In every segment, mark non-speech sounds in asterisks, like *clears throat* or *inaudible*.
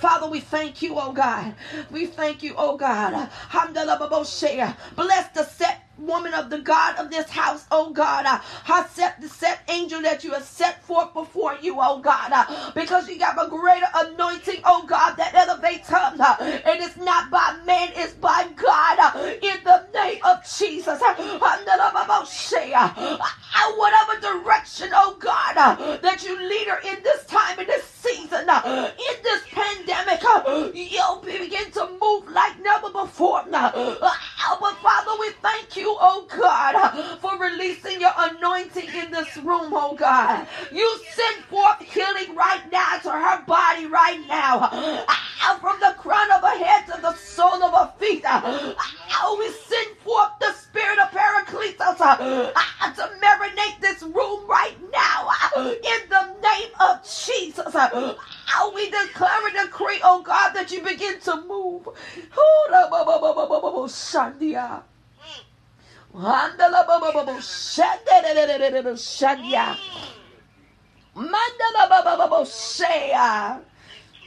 Father, we thank you, oh God. We thank you, oh God. Bless the set woman of the God of this house, oh God. Uh, set the set angel that you have set forth before you, oh God. Uh, because you got a greater anointing, oh God, that elevates her. Uh, and it's not by man, it's by God. In the name of Jesus. Whatever direction, oh God, that you lead her in this time, in this season, in this pandemic, you'll begin to move like never before. But Father, we thank you, oh God, for releasing your anointing in this room, oh God. You send forth healing right now to her body right now, ah, from the crown of her head to the sole of her feet. Ah, we send forth the spirit of Paracletos ah, to marinate this room right now in the name of Jesus. We declare and decree, oh God, that you begin to move. Shandia.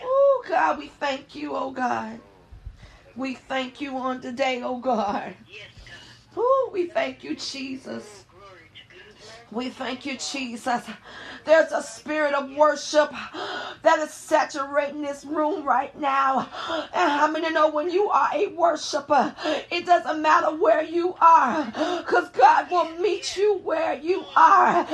Oh God, we thank you, oh God. We thank you on today, oh God. Oh, we thank you, Jesus. We thank you, Jesus. There's a spirit of worship that is saturating this room right now. And how many know when you are a worshiper, it doesn't matter where you are, because God will meet you where you are.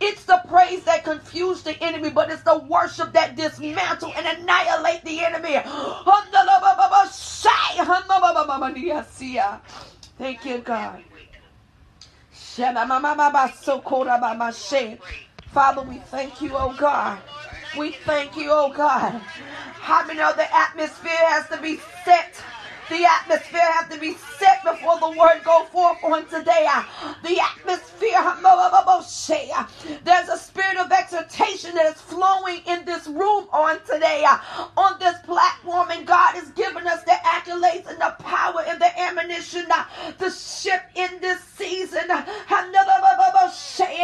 It's the praise that confused the enemy, but it's the worship that dismantle and annihilate the enemy. Thank you, God. Shana mama mama socura mama she. Father, we thank you, oh God. We thank you, oh God. How many know the atmosphere has to be set? The atmosphere has to be set before the word go forth on today. The atmosphere, there's a spirit of exhortation that is flowing in this room on today, on this platform, and God is giving us the accolades and the power and the ammunition to ship in this season. And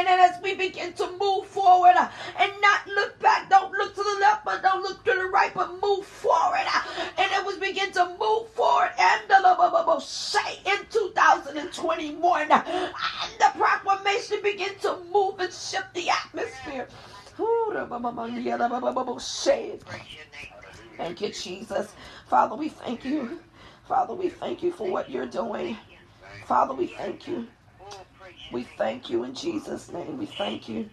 as we begin to move forward and not look back, don't look to the left, but don't look to the right, but move forward. And as we begin to move forward, Lord, and the say in 2021, and the proclamation begin to move and shift the atmosphere. Thank you, Jesus. Father, we thank you. Father, we thank you for what you're doing. Father, we thank you. We thank you in Jesus' name. We thank you.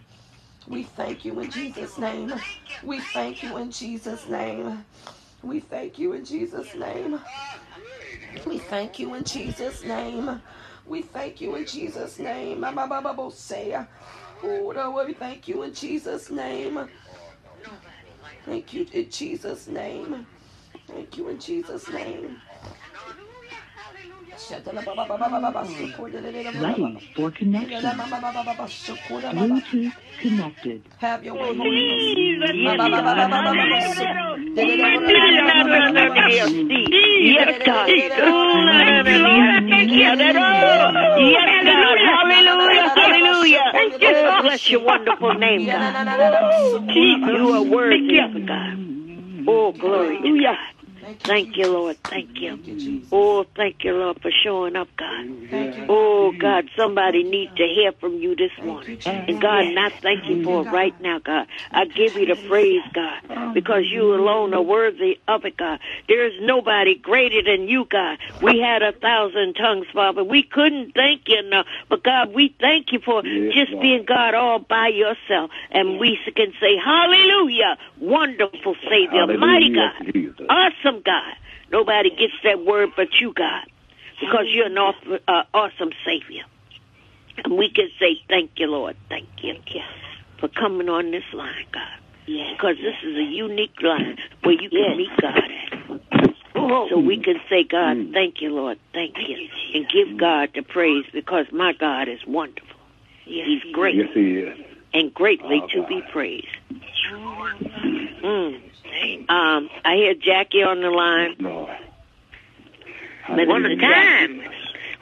We thank you in Jesus' name. We thank you in Jesus' name. We thank you in Jesus' name. We thank you in Jesus' name. We thank you in Jesus' name. Oh, we thank you in Jesus' name. Thank you in Jesus' name. Thank you in Jesus' name. Ready for connection. Bluetooth connected. Have your way, Holy Ghost. Yes, *laughs* God. Hallelujah. Hallelujah. Oh, bless your wonderful name, God. You are worthy, God. Oh, glory to God. Thank you, Lord. Thank you. Oh, thank you, Lord, for showing up, God. Oh, God, somebody needs to hear from you this morning. And God, and I thank you for it right now, God. I give you the praise, God, because you alone are worthy of it, God. There is nobody greater than you, God. We had a thousand tongues, Father. We couldn't thank you enough. But God, we thank you for just being God all by yourself. And we can say, Hallelujah, wonderful Savior, mighty God, awesome God. Nobody gets that word but you, God, because you're an awesome, uh, awesome Savior. And we can say, Thank you, Lord. Thank you for coming on this line, God. Because this is a unique line where you can meet God at. So we can say, God, thank you, Lord. Thank you. And give God the praise because my God is wonderful. He's great. Yes, he is. And greatly Oh, to God. be praised. Mm. Um, I hear Jackie on the line. Lord. One at a time.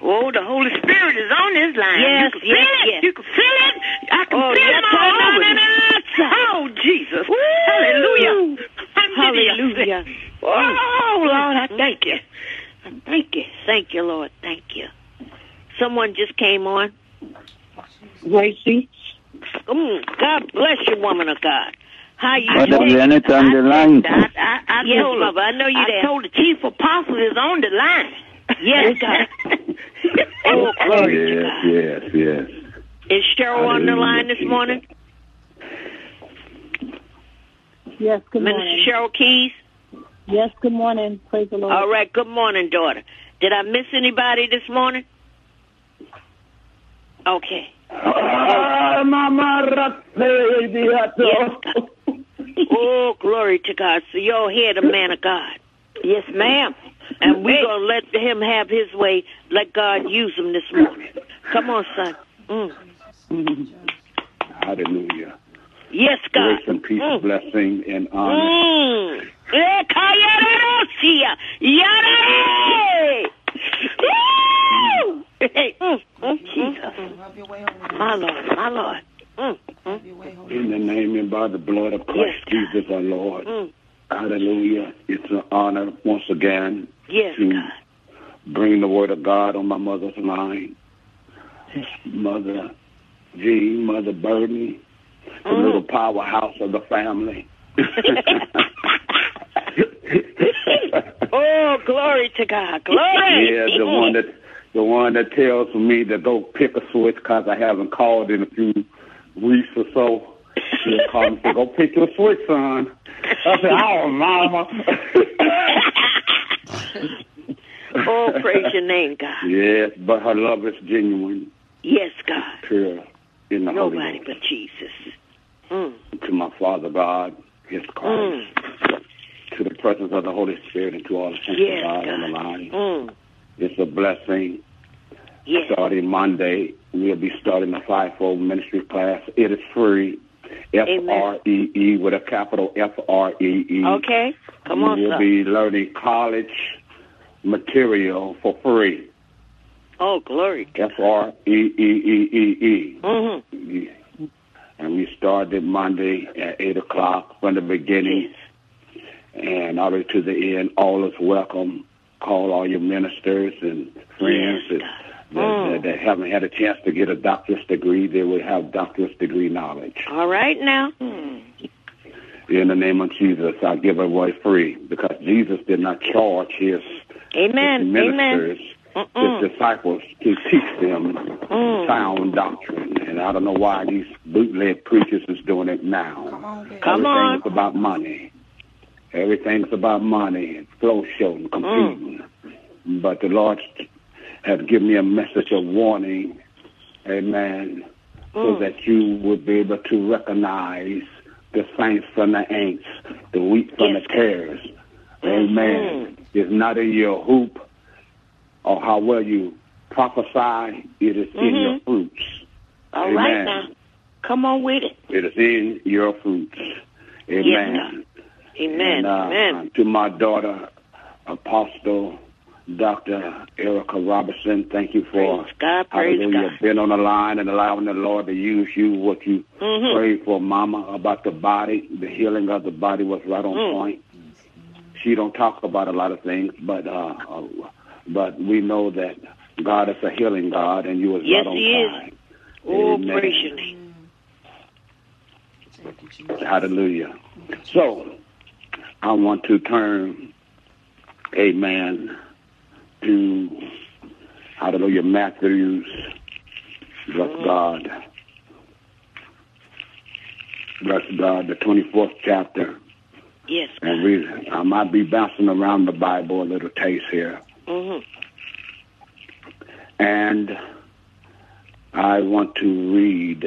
Oh, the Holy Spirit is on this line. Yes, you can yes, feel it. yes. You can feel it. I can Oh, feel yes, it turn all over over me. the Oh, Jesus. Hallelujah. Hallelujah. Oh, Lord, I thank you. I Thank you. Thank you, Lord. Thank you. Someone just came on. Gracie. Mm, God bless you, woman of God. How you Mother doing? Janet on the line. I, I, I Yes, told Mother, I know you I there. told the chief apostle is on the line. Yes, *laughs* God. Oh, glory to Yes, God. yes, yes. Is Cheryl on the line this morning? Yes, good Minister morning. Cheryl Keys? Yes, good morning. Praise the Lord. All right. Good morning, daughter. Did I miss anybody this morning? Okay. Ah, Yes, God. Oh, glory to God. So you're here, the man of God. Yes, ma'am. And we're going to let him have his way. Let God use him this morning. Come on, son. Mm. Hallelujah. Yes, God. Grace and peace, Mm. blessing, and honor. Mm. Eh, kayarosia. Yare. Woo! Hey, mm, mm, Jesus. Have your way, Holy My Lord, my Lord. Mm, mm, Have your way, Holy In the name and by the blood of Christ Yes, Jesus our Lord. mm. Hallelujah. It's an honor once again Yes, to God. bring the word of God on my mother's line. Mother G, Mother Burden, the Mhm. little powerhouse of the family. *laughs* Oh, glory to God. Glory. Yeah, the one that the one that tells me to go pick a switch because I haven't called in a few weeks or so. She'll call me and say, "Go pick your switch, son." I said, "Oh, mama." *laughs* Oh, praise your name, God. Yes, but her love is genuine, Yes, God. pure in the Nobody Holy but Jesus. Mm, To my Father God, His Christ, mm, to the presence of the Holy Spirit, and to all the saints Yes, of God on the line. mm. It's a blessing. Yes. Starting Monday, we'll be starting the fivefold ministry class. It is free. F R E E with a capital F R E E. Okay. Come on, We'll be learning college material for free. Oh, glory. F R E E E E E. Mm-hmm. And we started Monday at 8 o'clock from the beginning and all the way to the end. All is welcome. Call all your ministers and friends Yes, that, that, Mm. that, that haven't had a chance to get a doctor's degree. They will have doctor's degree knowledge. All right now. In the name of Jesus, I give away free because Jesus did not charge his, Amen. his Amen. ministers, Mm-mm. his disciples, to teach them Mm. sound doctrine. And I don't know why these bootleg preachers is doing it now. Come on, baby. Come on. Everything's about money. Everything's about money and flow show and competing. But the Lord has given me a message of warning, amen, so Mm. that you would be able to recognize the saints from the ain'ts, the wheat from Yes, the tares. Amen. It's not in your hoop or how well you prophesy, it is in Mhm. your fruits. All right Amen. now. Come on with it. It is in your fruits. Amen. Yes, Amen. And, uh, Amen. To my daughter, Apostle Dr. Erica Robertson, thank you for God. Praise hallelujah, God. being on the line and allowing the Lord to use you. What you Mhm. prayed for, Mama, about the body, the healing of the body was right on Mm. point. She don't talk about a lot of things, but uh, uh, but we know that God is a healing God, and you was Yes, right on He is. Oh, Amen. praise your name. Thank you, Jesus. Hallelujah. So, I want to turn, amen, to, hallelujah, Matthew's, bless God, bless God, the 24th chapter. Yes, God. And we, I might be bouncing around the Bible a little taste here. hmm And I want to read,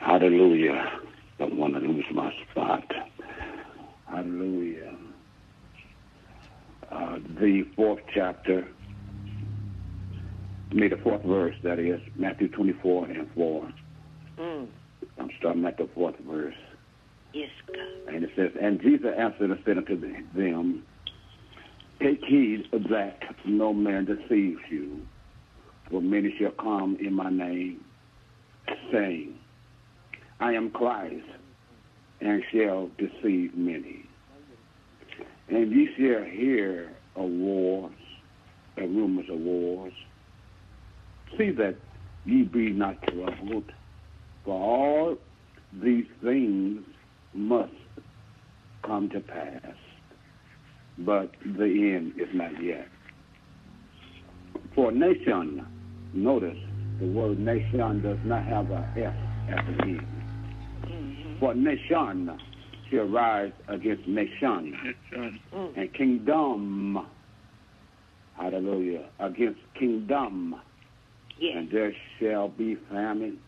hallelujah, don't want to lose my spot. Hallelujah. Uh, the fourth chapter, I mean the fourth verse, that is, Matthew 24 and 4. Mm. I'm starting at the fourth verse. Yes, God. And it says, And Jesus answered and said unto them, Take heed that no man deceives you. For many shall come in my name, saying, I am Christ, and shall deceive many. And ye shall hear of wars, and rumors of wars. See that ye be not troubled, for all these things must come to pass, but the end is not yet. For nation, notice the word nation does not have a S at the end. Mm-hmm. For nation shall rise against nation, and kingdom, hallelujah, against kingdom. Yes. And there shall be famine,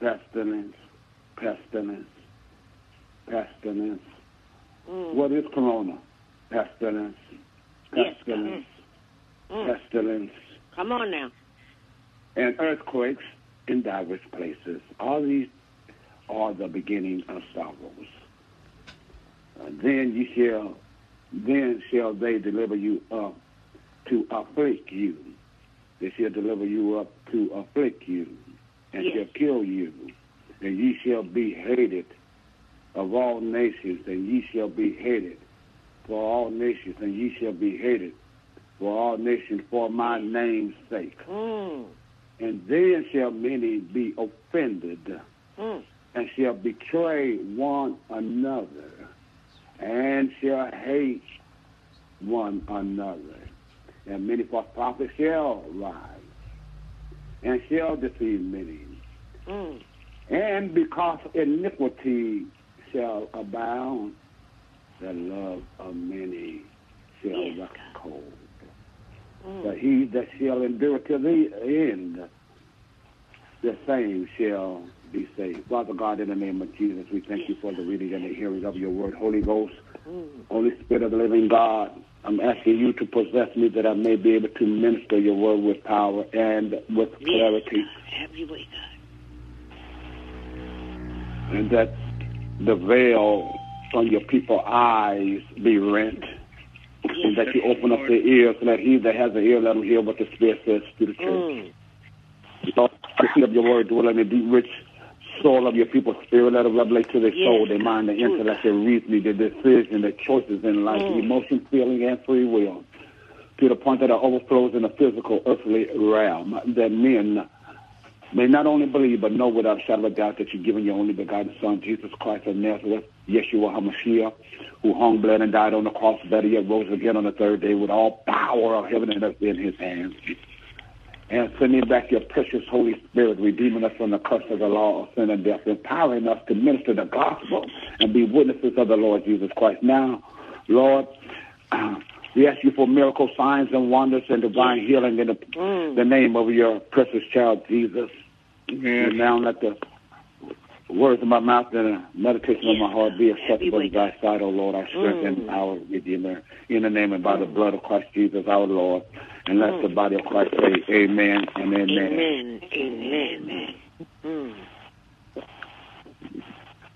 pestilence, pestilence, pestilence. Mm. What is corona? Pestilence, Yes, pestilence, Mm. pestilence, Come on now. and earthquakes in diverse places. All these are the beginning of sorrows. Uh, then you shall, then shall they deliver you up to afflict you. They shall deliver you up to afflict you, and Yes. shall kill you, and ye shall be hated of all nations, and ye shall be hated for all nations, and ye shall be hated for all nations for my name's sake. Mm. And then shall many be offended, Mm. and shall betray one another, and shall hate one another. And many false prophets shall rise, and shall deceive many. Mm. And because iniquity shall abound, the love of many shall Yes, wax cold. Mm. But he that shall endure to the end, the same shall be saved. Father God, in the name of Jesus, we thank you for the reading and the hearing of your word. Holy Ghost. Holy Spirit of the living God, I'm asking you to possess me that I may be able to minister your word with power and with Yes. clarity, Have way, God. and that the veil from your people's eyes be rent. And that you open up their ears, and that he that has an ear, let him hear what the Spirit says to the church. Mm. Listen of your word, dwell in the deep, rich soul of your people's spirit. Let it revelate to their Yes. soul, their mind, their intellect, their reasoning, their decision, their choices in life, Mm. emotion, feeling, and free will. To the point that it overflows in the physical, earthly realm. That men may not only believe, but know without a shadow of a doubt that you've given your only begotten Son, Jesus Christ of Nazareth, Yeshua HaMashiach, who hung, bled, and died on the cross, better yet rose again on the third day with all power of heaven and earth in his hands and sending back your precious Holy Spirit, redeeming us from the curse of the law of sin and death, empowering us to minister the gospel and be witnesses of the Lord Jesus Christ. Now, Lord, uh, *clears throat* we ask you for miracle signs and wonders and divine healing in the, Mm. the name of your precious child Jesus. And now let the words of my mouth and the meditation of my heart be acceptable in thy sight, O Lord, our strength and Mm. our redeemer. In the name and by the blood of Christ Jesus, our Lord. And let the body of Christ say amen and amen. Amen. Amen. Mm.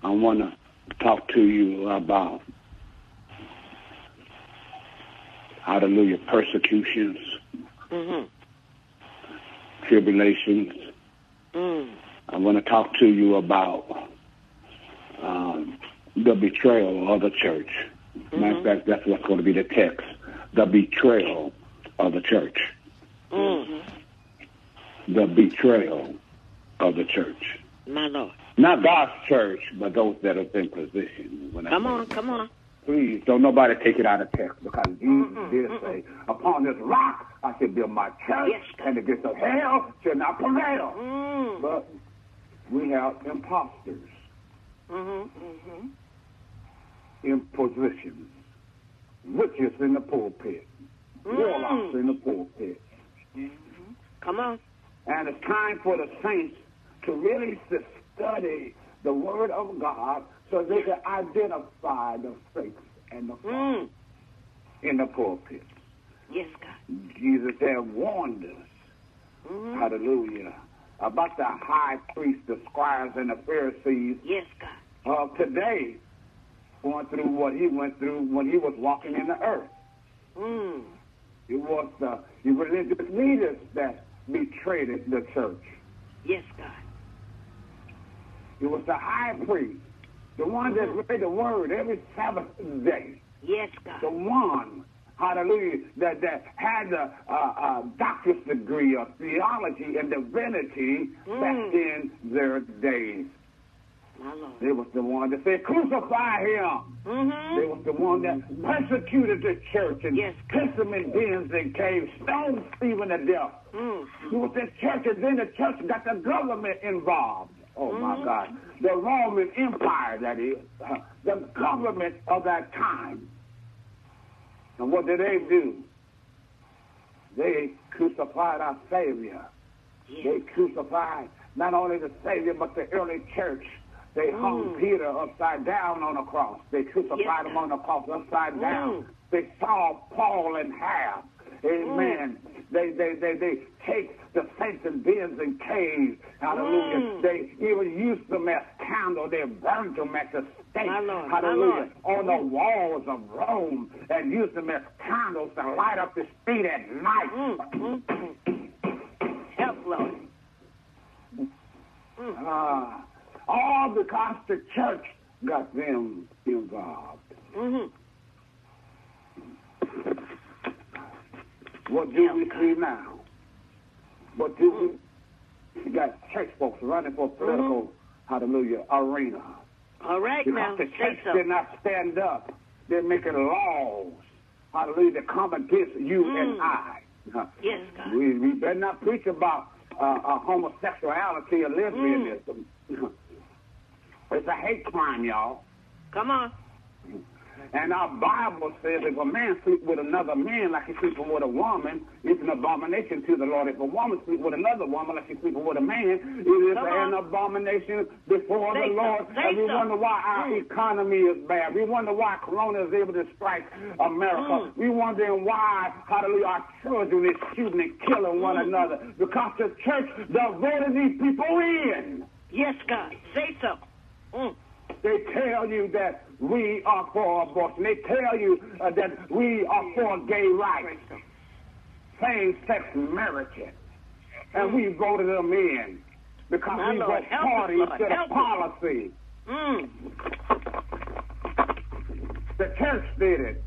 I want to talk to you about, hallelujah, persecutions, Mm-hmm. tribulations. I want to talk to you about um, the betrayal of the church. Matter of fact, that's what's going to be the text. The betrayal of the church. Mm. The betrayal of the church. My Lord. Not God's church, but those that are in position. Come on, come on. Please don't nobody take it out of text because Jesus did say, "Upon this rock I shall build my church, Yes, and the gates of hell shall not prevail." Mm. But we have imposters Mm-hmm. Mm-hmm. in positions, witches in the pulpit, warlocks Mm. in the pulpit, Come on. and it's time for the saints to really study the Word of God so they can identify the fakes and the false Mm. in the pulpit. Yes, God. Jesus had warned us, Mm-hmm. hallelujah, about the high priests, the scribes, and the Pharisees Yes, God. of today going through what he went through when he was walking in the earth. Mm. It was the, the religious leaders that betrayed the church. Yes, God. It was the high priest, the one that read the word every Sabbath day, Yes, God. the one, hallelujah, that, that had a, a, a doctor's degree of theology and divinity back Mm. in their days. My. They was the one that said, crucify him. They Mm-hmm. was the one that persecuted the church and Yes. put them in dens and caves, stoned Stephen to death. Mm. It was the church, and then the church got the government involved. Oh my Mhm. God. The Roman Empire, that is. Uh, the government of that time. And what did they do? They crucified our Savior. Yes. They crucified not only the Savior, but the early church. They hung Mm. Peter upside down on a cross. They crucified Yes, him on the cross upside down. Mm. They saw Paul in half. Amen. They, they, they, they take the saints in dens and caves. Hallelujah. Mm. They even used them as candle. They burned them at the stake. Hallelujah. On the walls of Rome and used them as candles to light up the street at night. Mm. Mm. Mm. Help, Lord. Ah, all because the church got them involved. Mm-hmm. What do Yeah, we see now? What do we? We got church folks running for political, hallelujah, arena. All right Because now. the church so. did not stand up. They're making laws, hallelujah, to come against you and Mm. I. Uh, Yes, God. We, we better not preach about uh, uh, homosexuality or lesbianism. Mm. *laughs* It's a hate crime, y'all. Come on. And our Bible says if a man sleep with another man like he sleeping with a woman, it's an abomination to the Lord. If a woman sleep with another woman like she sleeping with a man, it is an on. abomination before the so. Lord. Say and we so. wonder why our Mm. economy is bad. We wonder why Corona is able to strike America. Mm. We wondering why, hallelujah, our children is shooting and killing one Mm. another. Because the church does voted these people in. Yes, God. Say so. Mm. They tell you that we are for abortion. They tell you uh, that we are for gay rights, same-sex marriage, and we voted them in because My we Lord, us, party instead of policy. Mm. The church did it,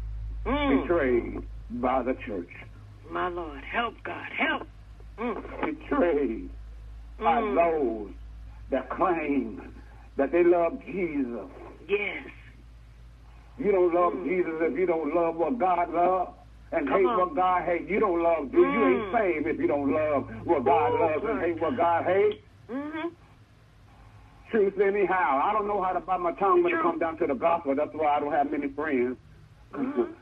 Mm. betrayed by the church, My Lord. Help, God. Help. Mm. betrayed by Mm. those that claim that they love Jesus. Yes. You don't love Mm. Jesus if you don't love what God loves. And Come hate on. what God hates. You don't love You ain't Mm. saved if you don't love what God Ooh, loves and hate what God hates. Mm-hmm. Truth anyhow. I don't know how to bite my tongue when it comes down to the gospel. That's why I don't have many friends. Mhm. *laughs*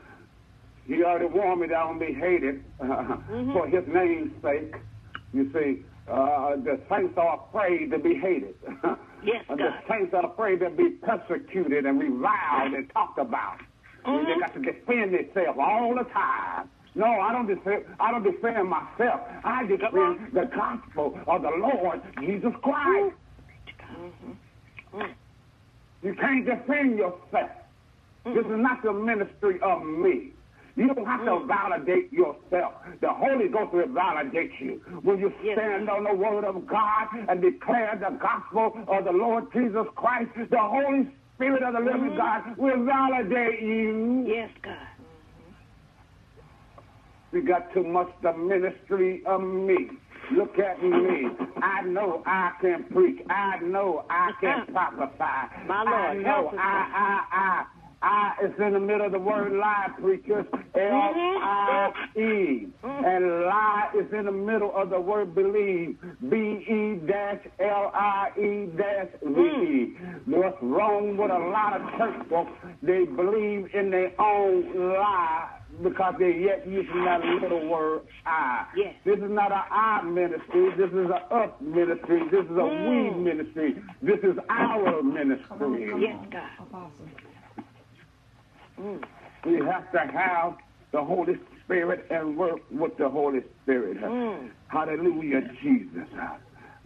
He already warned me that I'm be hated uh, *laughs* Mm-hmm. for his name's sake. You see, uh, the saints are afraid to be hated. *laughs* Yes, the God. saints are afraid to be persecuted and reviled and talked about. And They got to defend themselves all the time. No, I don't defend. I don't defend myself. I defend the gospel of the Lord Jesus Christ. Mm-hmm. Mm. You can't defend yourself. This is not the ministry of me. You don't have to Mm. validate yourself. The Holy Ghost will validate you. When you Yes, stand on the word of God and declare the gospel of the Lord Jesus Christ, the Holy Spirit of the living Mhm. God will validate you. Yes, God. We got too much the ministry of me. Look at me. I know I can preach. I know I can prophesy. My Lord, I know help I, I, I, I is in the middle of the word lie, preachers. L-I-E. And lie is in the middle of the word believe. B-E dash L-I-E dash V-E. What's wrong with a lot of church folks? They believe in their own lie because they're yet using that little word I. Yes. This is not an I ministry. This is a us ministry. This is a Mm. we ministry. This is our ministry. Come on, come Yes, God. Mm. We have to have the Holy Spirit and work with the Holy Spirit. Mm. Hallelujah, Jesus.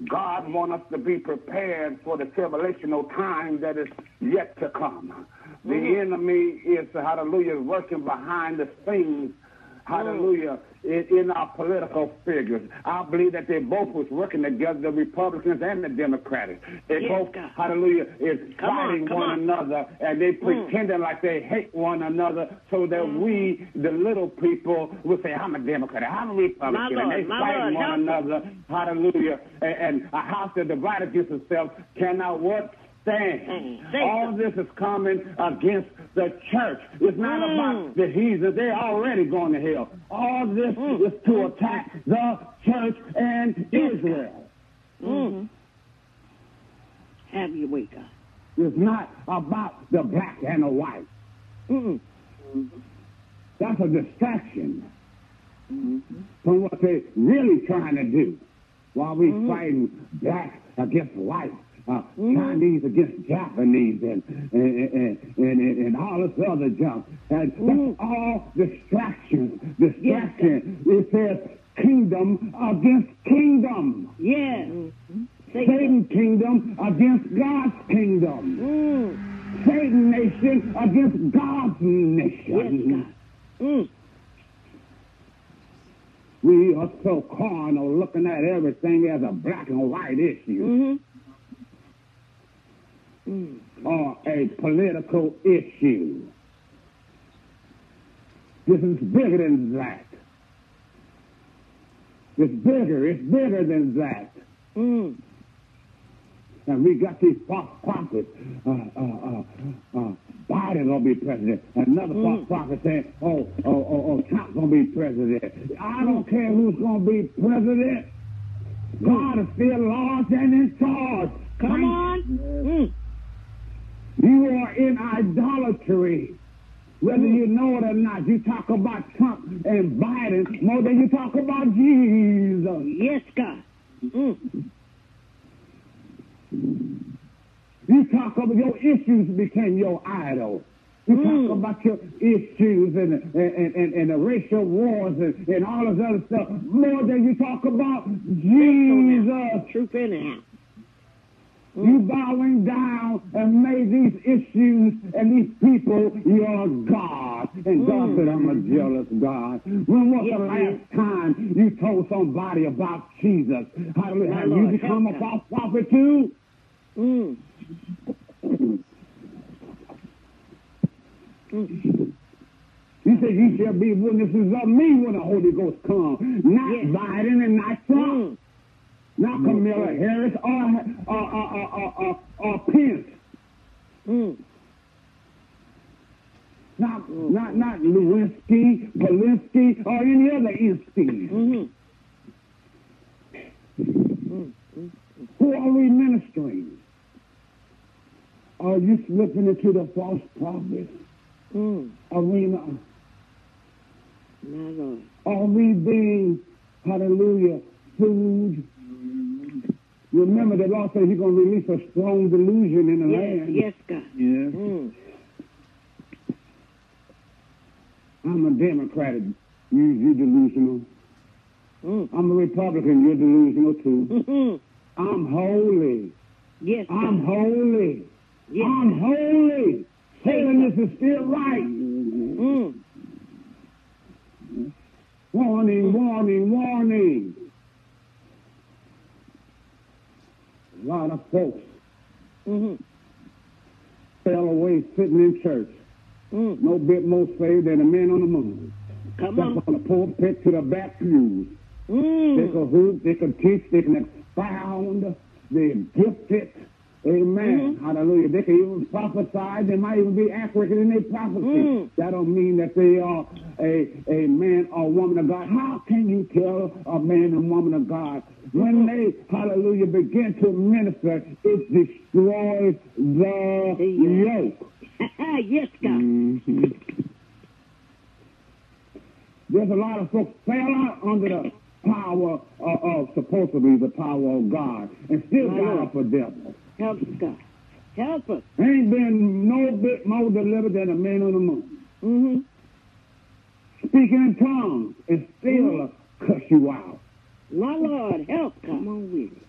God wants us to be prepared for the tribulational time that is yet to come. The Mm-hmm. enemy is, hallelujah, working behind the scenes, hallelujah, in, in our political figures. I believe that they both was working together, the Republicans and the Democrats. They Yes, both, God. hallelujah, is Come fighting come one on. another and they pretending like they hate one another so that Mm-hmm. we, the little people, will say, I'm a Democrat, I'm a Republican. And they fighting one help another. Hallelujah. And, and a house that divided against itself cannot what? Stand. Mm, say All this is coming against the church. It's not Mm. about the heathens. They're already going to hell. All this Mm. is to attack the church and Israel. Mm. Have you way, God. It's not about the black and the white. Mm-mm. That's a distraction from what they're really trying to do. While we're fighting black against white, uh, Chinese against Japanese, and and, and, and, and, all this other junk. And that's all distractions. Distraction. It says kingdom against kingdom. Yes. Say Satan kingdom against God's kingdom. Mm. Satan nation against God's Yes, nation. God. Mm. We are so carnal looking at everything as a black and white issue Mm-hmm. Mm. or a political issue. This is bigger than that. It's bigger. It's bigger than that. Mm. And we got these false prophets. Uh, uh, uh, uh, Biden gonna be president. Another false prophet saying, "Oh, oh, oh, oh, Trump gonna be president." I don't care who's gonna be president. God is still large and in charge. Come on. Mm. You are in idolatry. Whether you know it or not, you talk about Trump and Biden more than you talk about Jesus. Yes, God. Mm. You talk about your issues became your idol. You Mm. talk about your issues and and, and, and the racial wars and, and all this other stuff more than you talk about Jesus. Truth anyhow. You bowing down and made these issues and these people your God. And God said, I'm a jealous God. When was the last time you told somebody about Jesus? Hallelujah. My Have you become a false prophet too? Mm. He said, You shall be witnesses of me when the Holy Ghost comes. Not Yes. Biden and not Trump. Mm. Not mm-hmm. Camilla Harris or, or, or, or, or, or Pence. Mm. Not, not, not Lewinsky, Polinsky, or any other Insky. Mm-hmm. Who are we ministering? Are you slipping into the false prophet Mm. arena? My Are we being, hallelujah, food? Remember, the law says he's going to release a strong delusion in the Yes, land. yes, God. Yes. Mm. I'm a Democrat. You, you delusional. Mm. I'm a Republican. You're delusional too. Mm-hmm. I'm holy. Yes, I'm holy. Yes, I'm holy. Holiness is still right. Mm. Warning, warning, warning. A lot of folks Mm-hmm. fell away sitting in church. Mm. No bit more saved than a man on the moon. Come That's on. from the pulpit to the back pews. They Mm. can hoop, they can teach, they can expound, they're gifted. Amen. Hallelujah. They can even prophesy. They might even be accurate in their prophecy. Mm. That don't mean that they are a, a man or woman of God. How can you tell a man and woman of God? When they, hallelujah, begin to minister, it destroys the Yeah. yoke. yes, God. Mm-hmm. There's a lot of folks fell out under the power of, of supposed to be the power of God and still My got up a devil. Help us, God. Help us. Ain't been no bit more delivered than a man on the moon. Mm-hmm. Speaking in tongues is still a cuss you out. My Lord, help. Come on with it.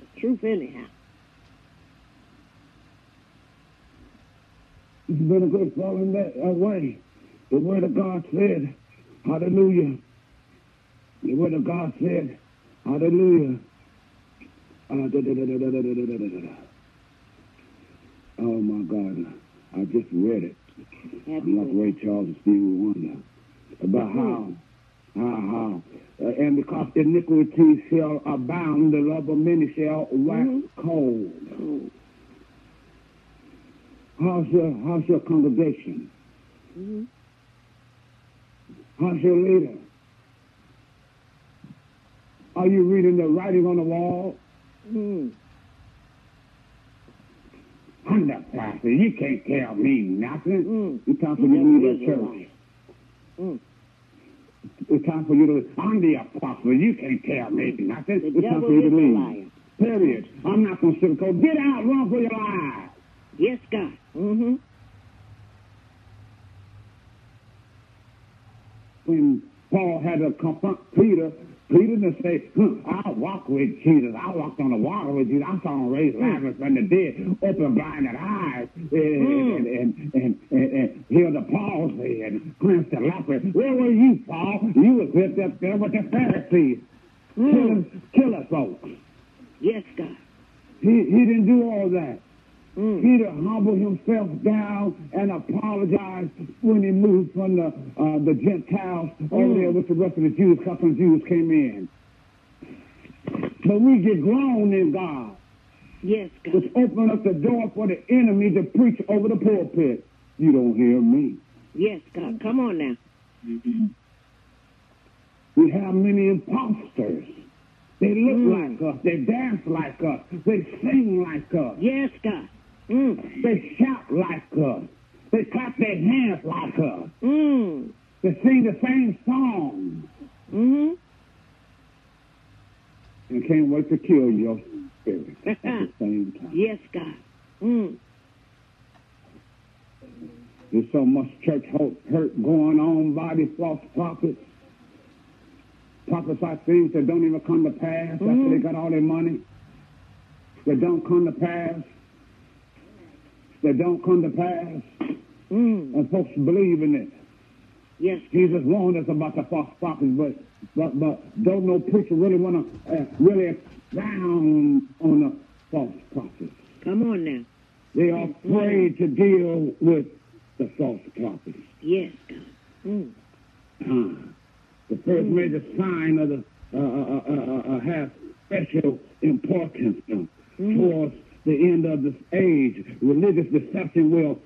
The truth, anyhow. It's been a good following that way. The word of God said, Hallelujah. The word of God said, Hallelujah. Oh my God, I just read it. Happy I'm like Ray Charles and Stevie Wonder about how how. Uh, and because iniquity shall abound, the love of many shall wax cold. How's your, how's your congregation? How's your leader? Are you reading the writing on the wall? Mm. I'm the pastor. You can't tell me nothing. Mm. It's time for you to leave the church. Mm. It's time for you to. I'm the apostle. You can't tell me nothing. The it's time for you to leave. Period. I'm not going to sugarcoat. Get out. Run for your life. Yes, God. Mm-hmm. When Paul had to confront Peter, Peter didn't say, I walk with Jesus. I walked on the water with Jesus. I saw him raise Lazarus from the dead, open blinded eyes, eh, hmm. and, and, and, and, and, and heal the palsy and cleanse the leper. Where were you, Paul? You was with up there with the Pharisees. Hmm. Killing, killing folks. Yes, God. He, he didn't do all that. Mm. Peter humbled himself down and apologized when he moved from the uh, the Gentiles over there with the rest of the Jews. A couple of Jews came in. But we get grown in God, Yes, which God. open up the door for the enemy to preach over the pulpit. You don't hear me. Yes, God. Come on now. We have many imposters. They look Mm. like us. They dance like us. They sing like us. Yes, God. Mm. They shout like us. They clap their hands like us. Mm. They sing the same song Mm-hmm. and can't wait to kill your spirit at the *laughs* same time. Yes, God. Mm. There's so much church hurt, hurt going on by these false prophets. Prophesy things that don't even come to pass after Mhm. they got all their money. That don't come to pass. That don't come to pass. Mm. And folks believe in it. Yes. Jesus warned us about the false prophets, but but but don't no preacher really want to uh, really expound on the false prophets. Come on now. They are afraid to deal with the false prophets. Yes, God. Mm. Uh, the first major sign of the this deception will.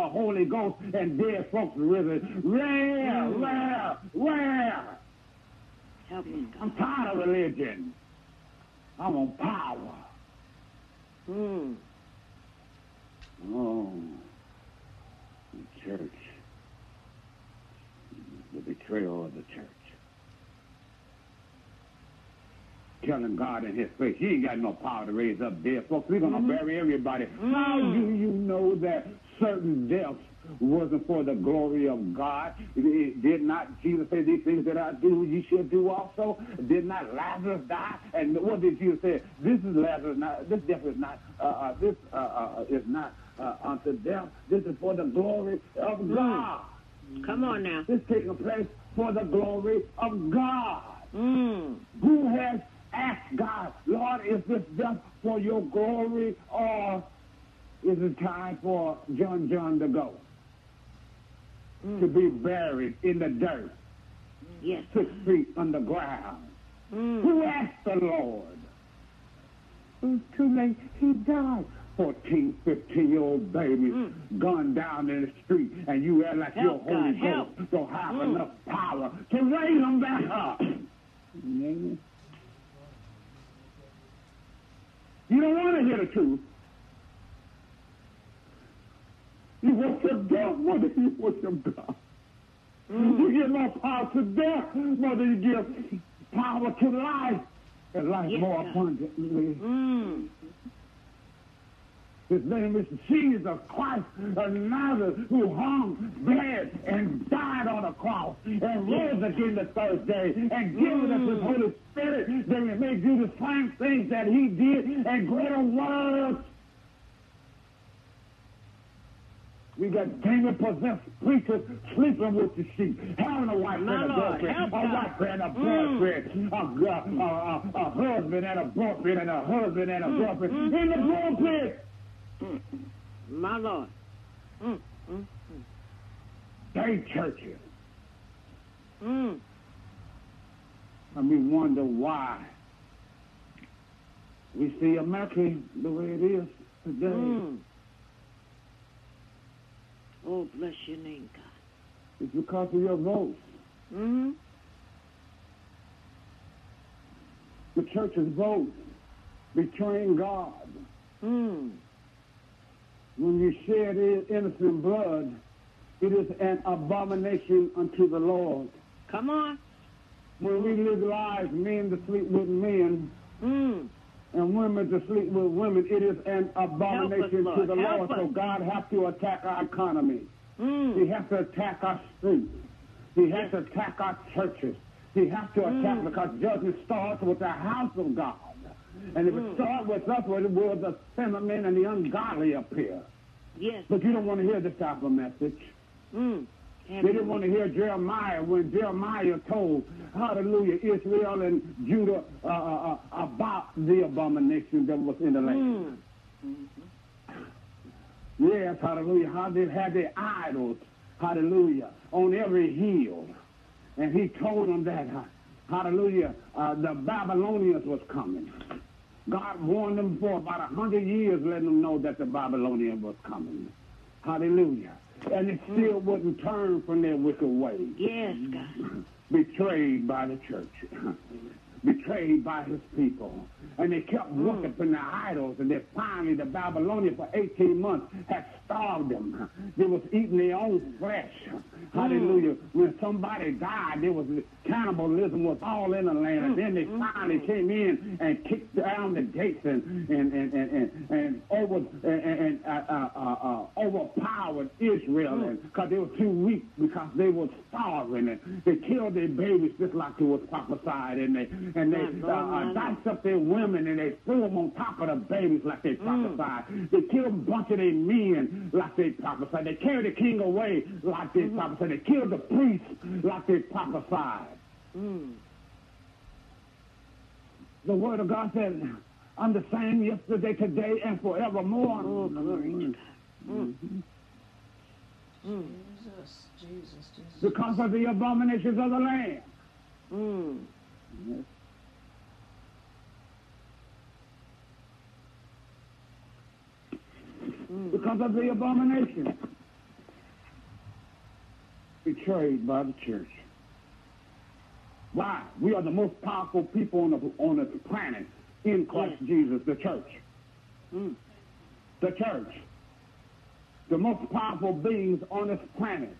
The Holy Ghost and dead folks risen? Where? Where? Where? Help me, I'm tired of religion. I want power. Hmm. Oh, the church. The betrayal of the church. Telling God in his face, he ain't got no power to raise up dead folks. We're going to bury everybody. How do you know that certain deaths wasn't for the glory of God. It did not Jesus say these things that I do, you should do also? Did not Lazarus die? And what did Jesus say? This is Lazarus. Not, this death is not. Uh, uh, this uh, uh, is not uh, unto death. This is for the glory of God. Come on now. This taking place for the glory of God. Mm. Who has asked God, Lord, is this death for your glory or is it time for John John to go? To be buried in the dirt, Yes. six feet underground. Mm. Who asked the Lord? It was too late. He died. 14, 15 year old baby gone down in the street, and you act like Help, your Holy God. Ghost don't have Mm. enough power to raise them back up. You don't want to hear the truth. You worship death more than you worship God. You give more power to death more than you give power to life. And life Yes, more abundantly. Mm. His name is Jesus Christ Nazareth, who hung, bled, and died on the cross, and rose again the third day, and given us his Holy Spirit that we may do the same things that he did, and greater works. We got demon-possessed preachers sleeping with the sheep, having a wife My and a Lord, girlfriend, a wife and a Mm. boyfriend, a, a, a, a, a husband and a boyfriend, and a husband and a Mm, girlfriend mm, in the mm. pulpit. My Lord. Mm. Mm. Day churches. Mm. And we wonder why we see America the way it is today. Oh, bless your name, God. It's because of your vote. Mm. The church's vote betraying God. Mm. When you shed innocent blood, it is an abomination unto the Lord. Come on. When we legalize men to sleep with men Mm. And women to sleep with women, it is an abomination Lord. to the Help Lord. So. God has to attack our economy. He Mm. has to attack our streets. He has to attack our churches. He has to attack Mm. because judgment starts with the house of God. And if Mm. it starts with us, where the sinnermen and the ungodly appear? Yes. But you don't want to hear this type of message. Mm. They didn't want to hear Jeremiah when Jeremiah told, hallelujah, Israel and Judah uh, uh, uh, about the abomination that was in the land. Mm. Yes, hallelujah. How they had their idols, hallelujah, on every hill. And he told them that, uh, hallelujah, uh, the Babylonians was coming. God warned them for about a hundred years, letting them know that the Babylonian was coming. Hallelujah. And it mm. still wouldn't turn from their wicked ways Yes, God. *clears throat* betrayed by the church, *clears throat* betrayed by his people. And they kept worshiping the idols, and then finally the Babylonians for 18 months had starved them. They was eating their own flesh. Hallelujah. When somebody died, there was cannibalism was all in the land. And then they finally came in and kicked down the gates and and and and, and, and over and, and uh, uh, uh, uh, overpowered Israel and because they were too weak because they were starving and they killed their babies just like it was prophesied and they and they uh, uh, diced up their women and they throw them on top of the babies like they prophesied. They killed a bunch of their men like they prophesied. They carried the king away like they prophesied. They killed the priests like they prophesied. Mm. The word of God said, I'm the same yesterday, today, and forevermore. Oh, glory to God. Mm. Mm. Jesus, Jesus, Jesus. Because of the abominations of the land. Mm. Mm. Because of the abomination. Betrayed by the church. Why? We are the most powerful people on the, on the planet in Christ Jesus, the church. Mm. The church. The most powerful beings on this planet.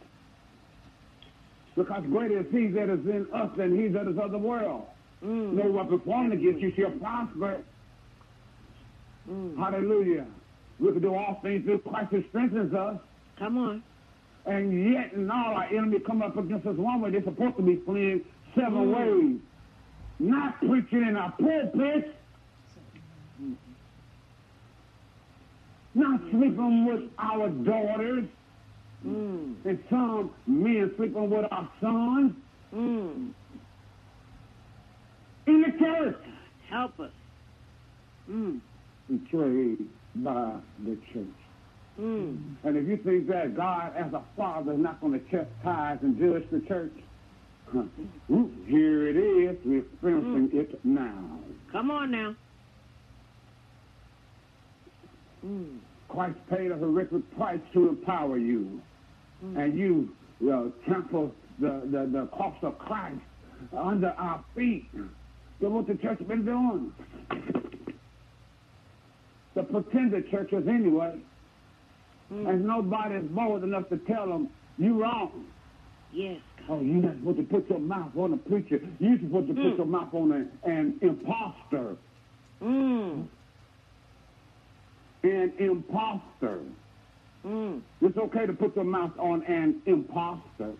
Because greater is he that is in us than he that is of the world. Mm. No weapon formed against you shall prosper. Mm. Hallelujah. We can do all things through Christ who strengthens us. Come on. And yet, and all our enemy come up against us one way. They're supposed to be fleeing seven ways. Not preaching in our pulpits. Not sleeping with our daughters. Mm. And some men sleeping with our sons Mm. in the church. Help us. Mm. Betrayed by the church. Mm. And if you think that God, as a father, is not going to chastise and judge the church, huh, here it is. We're experiencing it now. Come on now. Mm. Christ paid a horrific price to empower you. And you uh, trample the, the, the cross of Christ under our feet. That's what the church has been doing. The pretender churches anyway. And nobody's bold enough to tell them, you wrong. Yes, God. Oh, you're not supposed to put your mouth on a preacher. You're supposed to put your mouth on an, an imposter. Mm. An imposter. Mm. It's okay to put your mouth on an imposter.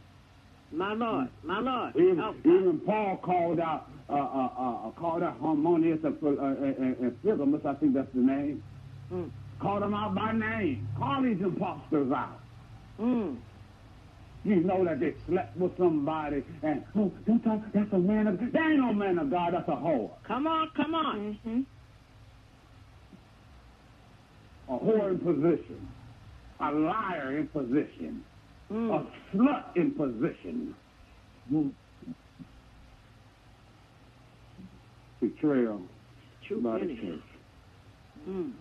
My Lord. My Lord. Even, Help even Paul called out uh, uh, uh, called out harmonious and, uh, and, and Philemus, I think that's the name. Mm. Called them out by name. Call these imposters out. Mm. You know that they slept with somebody and oh, don't talk. That's a man of. That ain't no man of God. That's a whore. Come on, come on. Mm-hmm. A whore in position. A liar in position. Mm. A slut in position. Betrayal True by the church. Mm.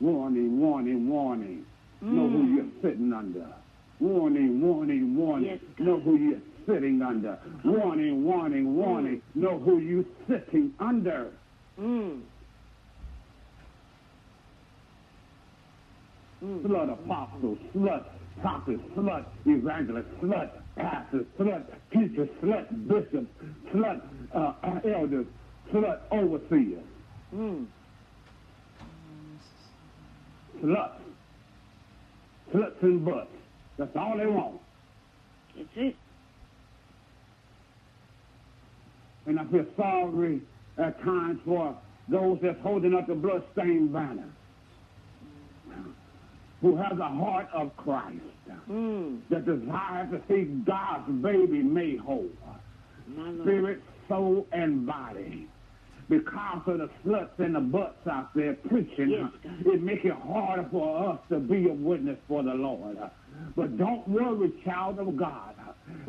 Warning, warning, warning. Know who Mm. you're sitting under. Warning, warning, warning. Yes, know who you're sitting under. Warning, warning, warning. Know who you're sitting under. Mm. Mm. Slut apostles, slut prophets, slut evangelists, slut pastors, slut teachers, slut bishops, slut uh, elders, slut overseers, Mm. sluts. Sluts and butts. That's all they want. That's it. And I feel sorry at times for those that's holding up the bloodstained banner, who has the heart of Christ, Mm. that desire to see God's baby made whole, spirit, soul, and body. Because of the sluts and the butts out there preaching, Yes, it makes it harder for us to be a witness for the Lord. But don't worry, child of God.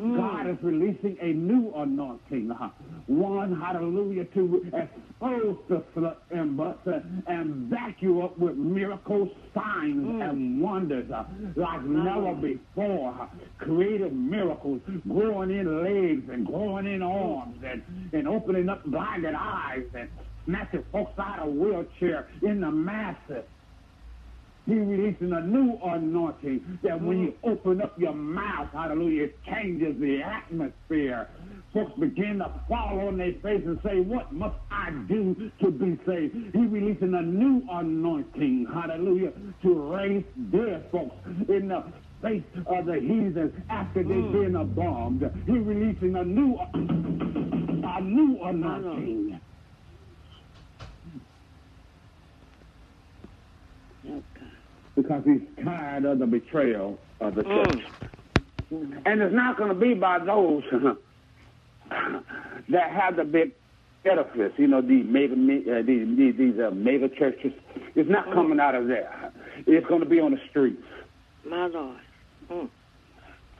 Mm. God is releasing a new anointing. uh, One, hallelujah, to expose the sluts and butts uh, and back you up with miracles, signs, Mm. and wonders uh, like never before. Creative miracles, growing in legs and growing in arms and, and opening up blinded eyes and snatching folks out of wheelchair in the masses. He's releasing a new anointing that when you mm. open up your mouth, hallelujah, it changes the atmosphere. Folks begin to fall on their face and say, What must I do to be saved? He's releasing a new anointing, hallelujah, to raise dead folks in the face of the heathens after they've mm. been abomed. He's releasing a new a new anointing. Help God. Because he's tired of the betrayal of the church. And it's not going to be by those *laughs* that have the big edifice, you know, these mega, uh, these these, these uh, mega churches. It's not coming out of there. It's going to be on the streets. My Lord.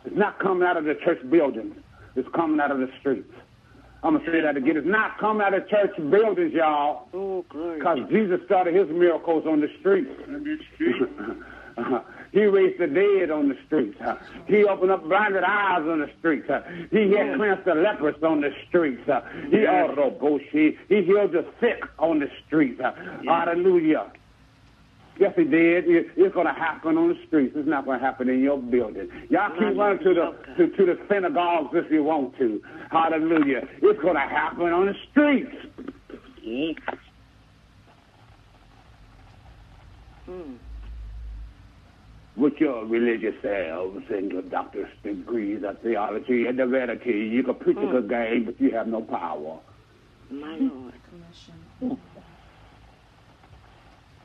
It's not coming out of the church buildings. It's coming out of the streets. I'm to say that again. It's not coming out of church buildings, y'all. Oh. Because Jesus started his miracles on the streets. *laughs* he raised the dead on the streets. He opened up blinded eyes on the streets. He had cleansed the lepers on the streets. He also oh, He He healed the sick on the streets. Hallelujah. Yes, he did. It- It's going to happen on the streets. It's not going to happen in your building. Y'all keep running to the to, to the synagogues if you want to. Hallelujah. It's going to happen on the streets. Yes. Mm. with your religious selves and your doctor's degrees of theology and divinity. You can preach a hmm. good game, but you have no power. My hmm. Lord.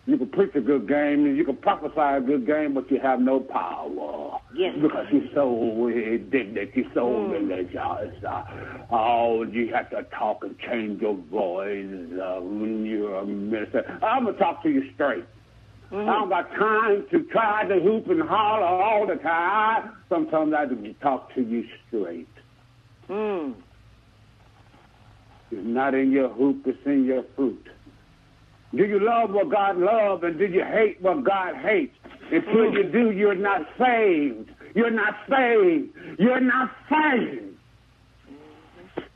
You can preach a good game and you can prophesy a good game, but you have no power. Yes. Because you're so indignant, you're so religious. Uh, oh, you have to talk and change your voice uh, when you're a minister. I'm going to talk to you straight. I don't got time to try to hoop and holler all the time. Sometimes I have to talk to you straight. Mm. It's not in your hoop, it's in your fruit. Do you love what God loves and do you hate what God hates? Until you do, you're not saved. You're not saved. You're not saved.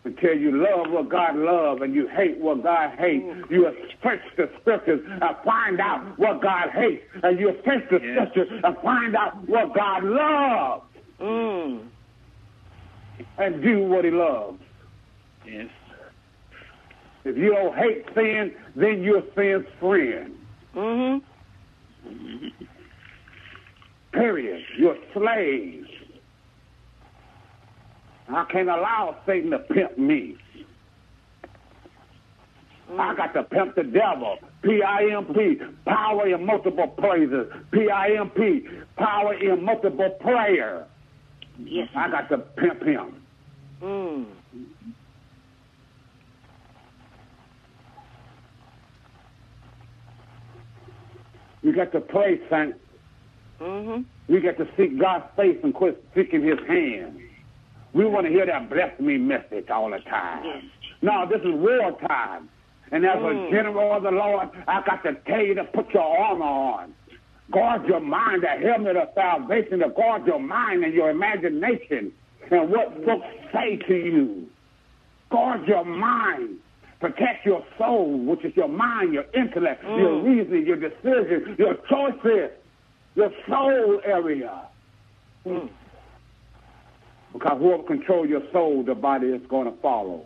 Until you love what God loves and you hate what God hates, you search the scriptures and find out what God hates, and you search the scriptures and find out what God loves, Mm. and do what He loves. Yes. If you don't hate sin, then you're sin's friend. Mm-hmm. Period. You're slaves. I can't allow Satan to pimp me. I got to pimp the devil. P-I-M-P, power in multiple praises. P-I-M-P, power in multiple prayer. Yes. I got to pimp him. Mm. You got to pray, saint. Mm-hmm. We got to seek God's face and quit seeking his hand. We want to hear that bless me message all the time. Yes. No, this is wartime. And as Mm. a general of the Lord, I got to tell you to put your armor on. Guard your mind, the helmet of salvation, to guard your mind and your imagination and what folks say to you. Guard your mind. Protect your soul, which is your mind, your intellect, your reasoning, your decisions, your choices, your soul area. Mm. Because whoever controls your soul, the body is going to follow.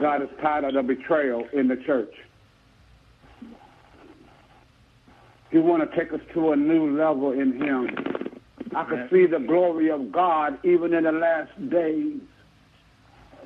God is tired of the betrayal in the church. He want to take us to a new level in Him. I can see the glory of God even in the last days.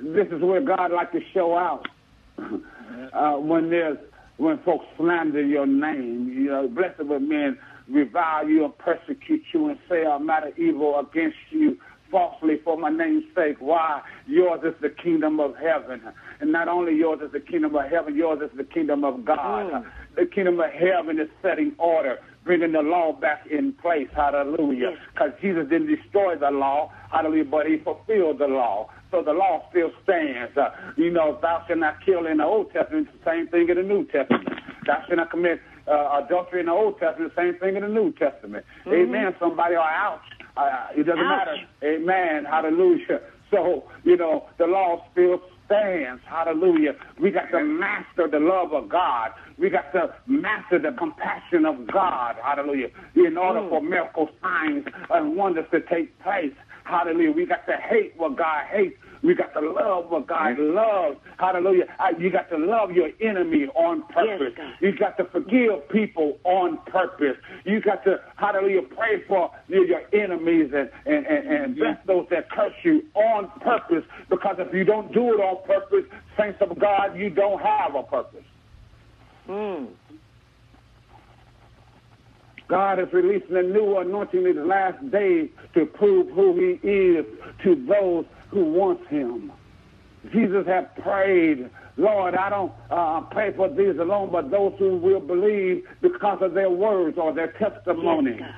This is where God like to show out. *laughs* uh, when there's when folks slander your name, you know, blessed with men revile you and persecute you and say a matter evil against you falsely for my name's sake. Why? Yours is the kingdom of heaven. And not only yours is the kingdom of heaven, yours is the kingdom of God. Mm. The kingdom of heaven is setting order, bringing the law back in place. Hallelujah. Because Jesus didn't destroy the law. Hallelujah. But he fulfilled the law. So the law still stands. Uh, you know, thou shalt not kill in the Old Testament, the same thing in the New Testament. Thou shalt not commit uh, adultery in the Old Testament, the same thing in the New Testament. Amen. Somebody, or ouch. Uh, it doesn't Ouch. matter. Amen. Hallelujah. So, you know, the law still stands. Hallelujah. We got to master the love of God. We got to master the compassion of God. Hallelujah. In order mm. for miracle signs and wonders to take place. Hallelujah. We got to hate what God hates. We got to love what God loves. Hallelujah. Uh, You got to love your enemy on purpose. God. You got to forgive people on purpose. You got to, hallelujah, pray for your, your enemies and, and, and, and bless those that curse you on purpose. Because if you don't do it on purpose, saints of God, you don't have a purpose. Mm. God is releasing a new anointing in the last days to prove who he is to those who want him. Jesus had prayed, Lord, I don't uh, pray for these alone, but those who will believe because of their words or their testimony. Yes, God.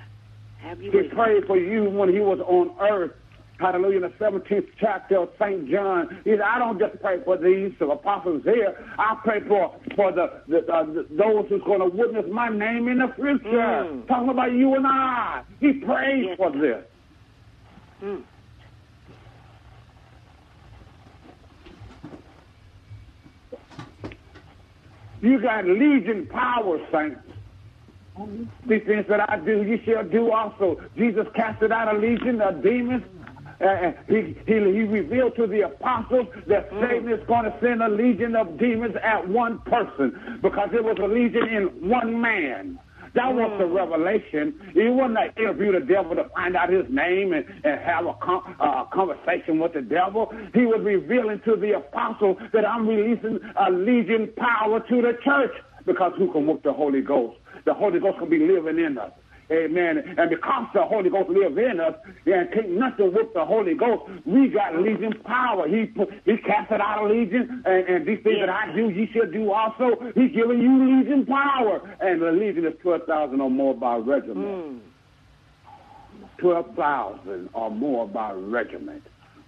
Have you He prayed for you when he was on earth. Hallelujah. In the 17th chapter of St. John, he said, I don't just pray for these apostles here. I pray for, for the, the, uh, the those who's going to witness my name in the future. Mm. Talking about you and I. He prayed Yes, for this. Mm. You got legion power, saints. These things that I do, you shall do also. Jesus casted out a legion of demons. Uh, he, he, he revealed to the apostles that Mm. Satan is going to send a legion of demons at one person because it was a legion in one man. That was Mm. the revelation. He wasn't like interview the devil to find out his name and, and have a com- uh, conversation with the devil. He was revealing to the apostle that I'm releasing a legion power to the church because who can work the Holy Ghost? The Holy Ghost can be living in us. Amen. And because the Holy Ghost lives in us, and can't nothing with the Holy Ghost, we got legion power. He he casted out a legion, and, and these things that I do, ye shall do also. He's giving you legion power. And the legion is 12,000 or more by regiment. Hmm. 12,000 or more by regiment.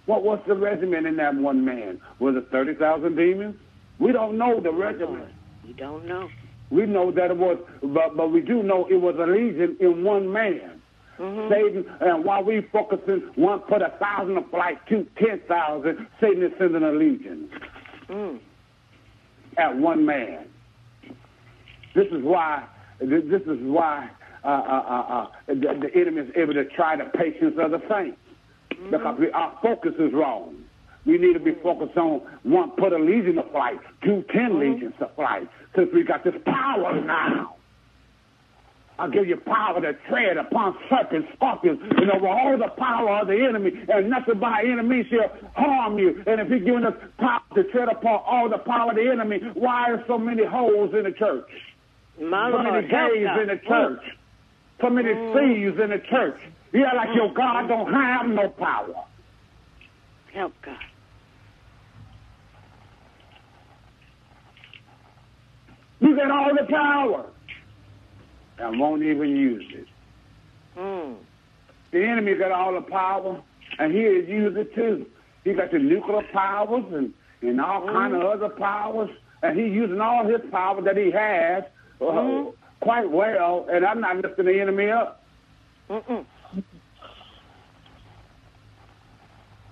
What was the regiment in that one man? Was it 30,000 demons? We don't know the regiment. We don't know. We know that it was, but, but we do know it was a legion in one man. Mm-hmm. Satan, and while we focusing, one put a thousand to flight, two, ten thousand, Satan is sending a legion Mm. at one man. This is why, this is why uh, uh, uh, uh, the, the enemy is able to try the patience of the saints. Because we, our focus is wrong. We need to be focused on one, put a legion to flight, two, ten uh-huh. legions to flight, since we got this power now. I'll give you power to tread upon serpents, scorpions, and over all the power of the enemy, and nothing by enemy shall harm you. And if he's giving us power to tread upon all the power of the enemy, why are so many holes in the church? My so Lord, many gays in the church? So many mm. thieves in the church? Yeah, like your mm. God don't have no power. Help God. You got all the power and won't even use it. Mm. The enemy got all the power, and he is using it too. He got the nuclear powers and, and all kind of other powers, and he's using all his power that he has uh, quite well, and I'm not lifting the enemy up. Mm-mm.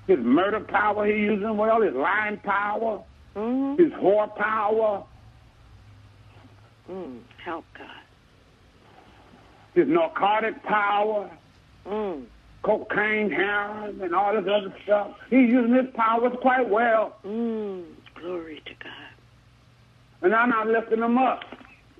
His murder power he using well, his lying power, Mm-hmm. his whore power, Mm. Help God. his narcotic power, Mm. cocaine, heroin, and all this other stuff. He's using his powers quite well, Mm. Glory to God. and I'm not lifting them up.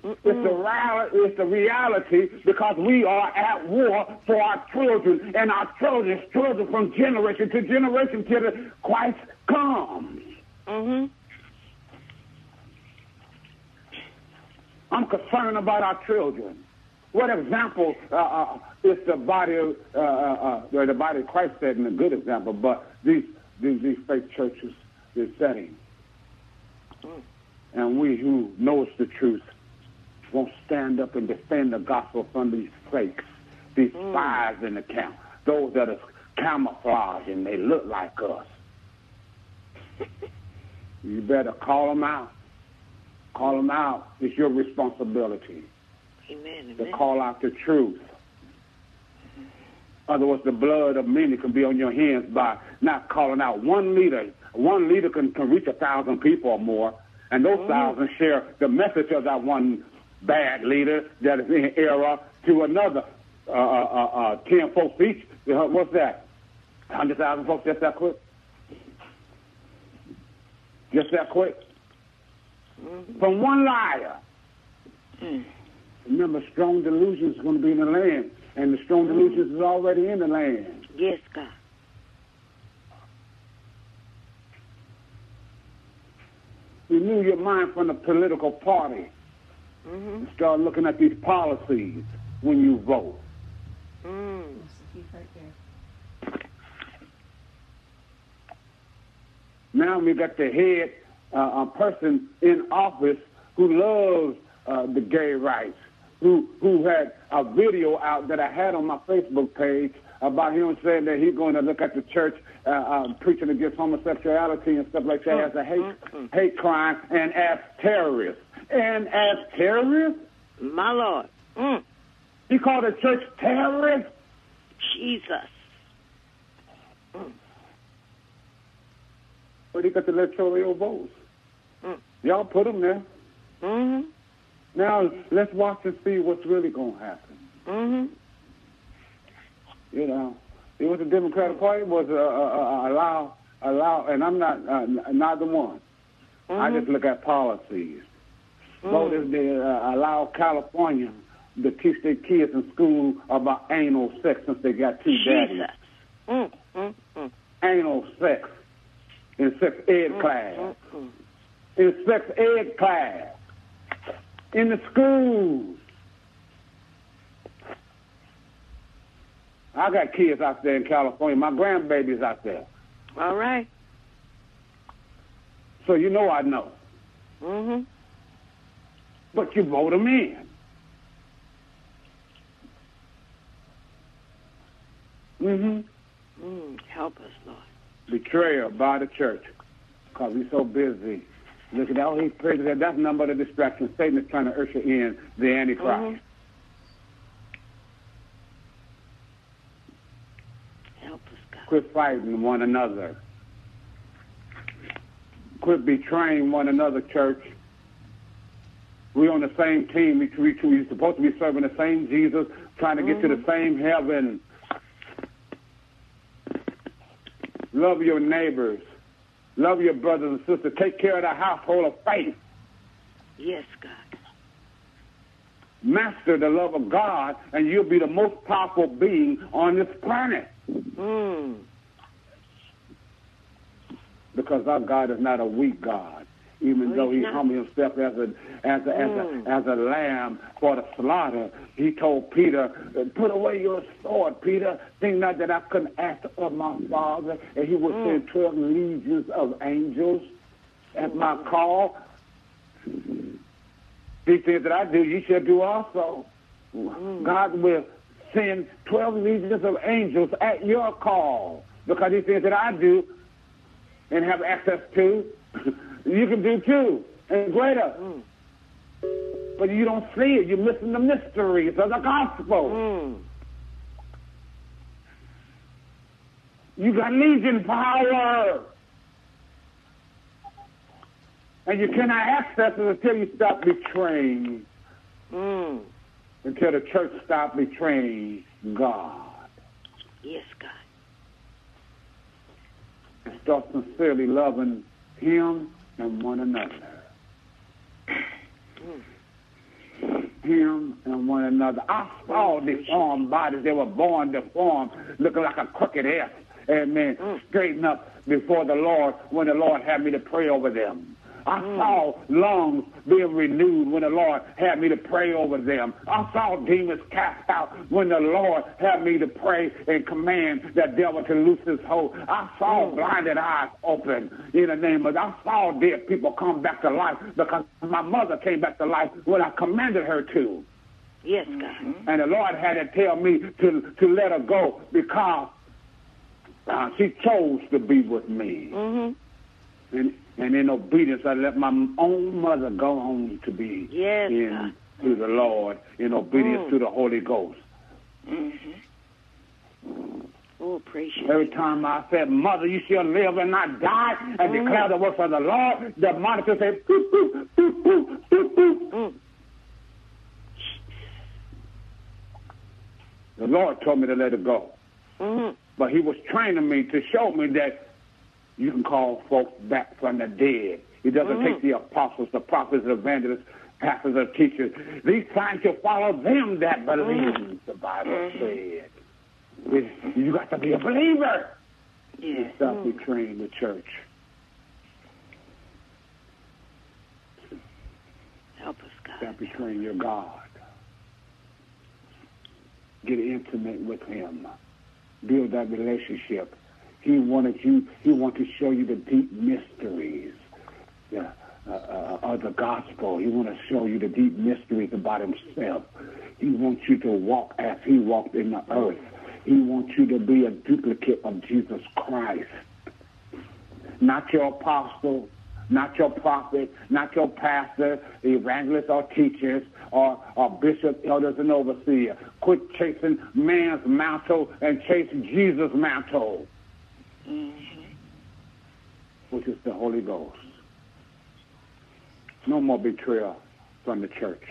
It's the, it's the reality because we are at war for our children and our children's children from generation to generation till the Christ comes. Mm-hmm. I'm concerned about our children. What example uh, uh, is the body of uh, uh, uh, the body of Christ setting a good example, but these these, these fake churches is setting. And we who knows the truth won't stand up and defend the gospel from these fakes, these spies in the camp, those that are camouflaged and they look like us. *laughs* you better call them out. Call them out. It's your responsibility Amen. to Amen. call out the truth. Otherwise, the blood of many can be on your hands by not calling out one leader. One leader can, can reach a thousand people or more, and those thousand share the message of that one bad leader that is in error to another. Uh, uh, uh, uh, ten folks each. Uh, What's that? Hundred thousand folks just that quick? Just that quick? From one liar. Remember, strong delusions is going to be in the land, and the strong delusions is already in the land. Yes, God. Renew your mind from the political party. Mm-hmm. Start looking at these policies when you vote. Mm. Now we got the head uh, a person in office who loves uh, the gay rights, who who had a video out that I had on my Facebook page about him saying that he's going to look at the church uh, uh, preaching against homosexuality and stuff like that as a hate hate crime and as terrorists. And as terrorists, My Lord. Mm. he called the church terrorists. Jesus. But he got the electoral votes. Y'all put him there. Mm-hmm. Now let's watch and see what's really going to happen. Mm-hmm. You know, It was the Democratic Party was uh, uh, uh, allow allow, and I'm not uh, not the one. I Mhm. just look at policies. Mm. Voters they uh, allow California to teach their kids in school about anal sex since they got two daddies. Jesus. Mm, mm, mm, Anal sex in sex ed mm, class. Mm, mm. In sex ed class. In the schools. I got kids out there in California. My grandbaby's out there. All right. So you know I know. Mm-hmm. But you vote them in. Mm-hmm. Mm, help us, Lord. Betrayal by the church. Because we're so busy. Look at all these prayers. That's nothing but a distraction. Satan is trying to usher in the Antichrist. Mm-hmm. Help us, God. Quit fighting one another. Quit betraying one another, church. We're on the same team. We, we, we're supposed to be serving the same Jesus, trying to get to the mm-hmm. same heaven. Love your neighbors. Love your brothers and sisters. Take care of the household of faith. Yes, God. Master the love of God, and you'll be the most powerful being on this planet. Mm. because our God is not a weak God. Even No, though he humbled himself as a as a, as Mm. a as a lamb for the slaughter, he told Peter, "Put away your sword, Peter. Think not that I couldn't ask of my Father, and He would Mm. send twelve legions of angels at my call. These things that I do, you shall do also. Mm. God will send twelve legions of angels at your call because these things that I do and have access to, you can do too, and greater. Mm. But you don't see it. You're missing the mysteries of the gospel. Mm. You got legion power. And you cannot access it until you stop betraying, Mm. until the church stop betraying God. Yes, God. And start sincerely loving Him and one another. Him and one another. I saw deformed bodies. They were born deformed, looking like a crooked S. Amen. Mm. Straighten up before the Lord when the Lord had me to pray over them. I Mm. saw lungs being renewed when the Lord had me to pray over them. I saw demons cast out when the Lord had me to pray and command that devil to loose his hold. I saw Mm. blinded eyes open in the name of. I saw dead people come back to life because my mother came back to life when I commanded her to. Yes, God. And the Lord had to tell me to to let her go because uh, she chose to be with me. Mm-hmm. And and in obedience, I let my own mother go home to be Yes, in to the Lord in obedience Mm. to the Holy Ghost. Oh, praise you. Every time I said, Mother, you shall live and not die, and Mm. declare the works of the Lord, the monitor said, boop, boop, boop, boop, boop, boop. Mm. The Lord told me to let it go. Mm-hmm. But he was training me to show me that you can call folks back from the dead. He doesn't Mhm. take the apostles, the prophets, the evangelists, pastors, or teachers. These signs shall follow them that mm-hmm. believe, the Bible mm-hmm. said. It- You got to be a believer. Yes. Stop betraying mm-hmm. the church. Help us, God. Stop betraying your God. Get intimate with Him. Build that relationship. He wanted you. He wanted to show you the deep mysteries yeah, uh, uh, of the gospel. He wanted to show you the deep mysteries about Himself. He wants you to walk as He walked in the earth. He wants you to be a duplicate of Jesus Christ not your apostle, not your prophet, not your pastor, evangelist, or teachers, or, or bishop, elders, and overseer. Quit chasing man's mantle and chase Jesus' mantle, which is the Holy Ghost. No more betrayal from the church.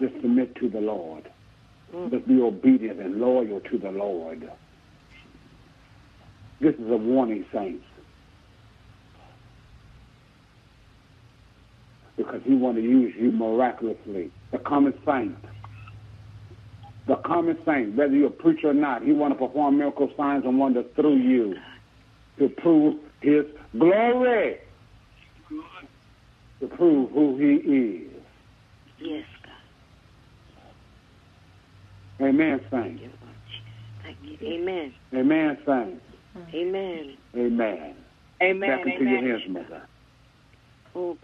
Just submit to the Lord. Mm. Let's be obedient and loyal to the Lord. This is a warning, saints. Because he want to use you miraculously. The common saint. The common saint, whether you're a preacher or not, he want to perform miracle signs and wonders through you to prove his glory. To prove who he is. Yes, God. Amen, saints. Thank you. Amen. Amen, saints. Amen. Amen. Amen. Back into Amen. your hands, mother. Oh,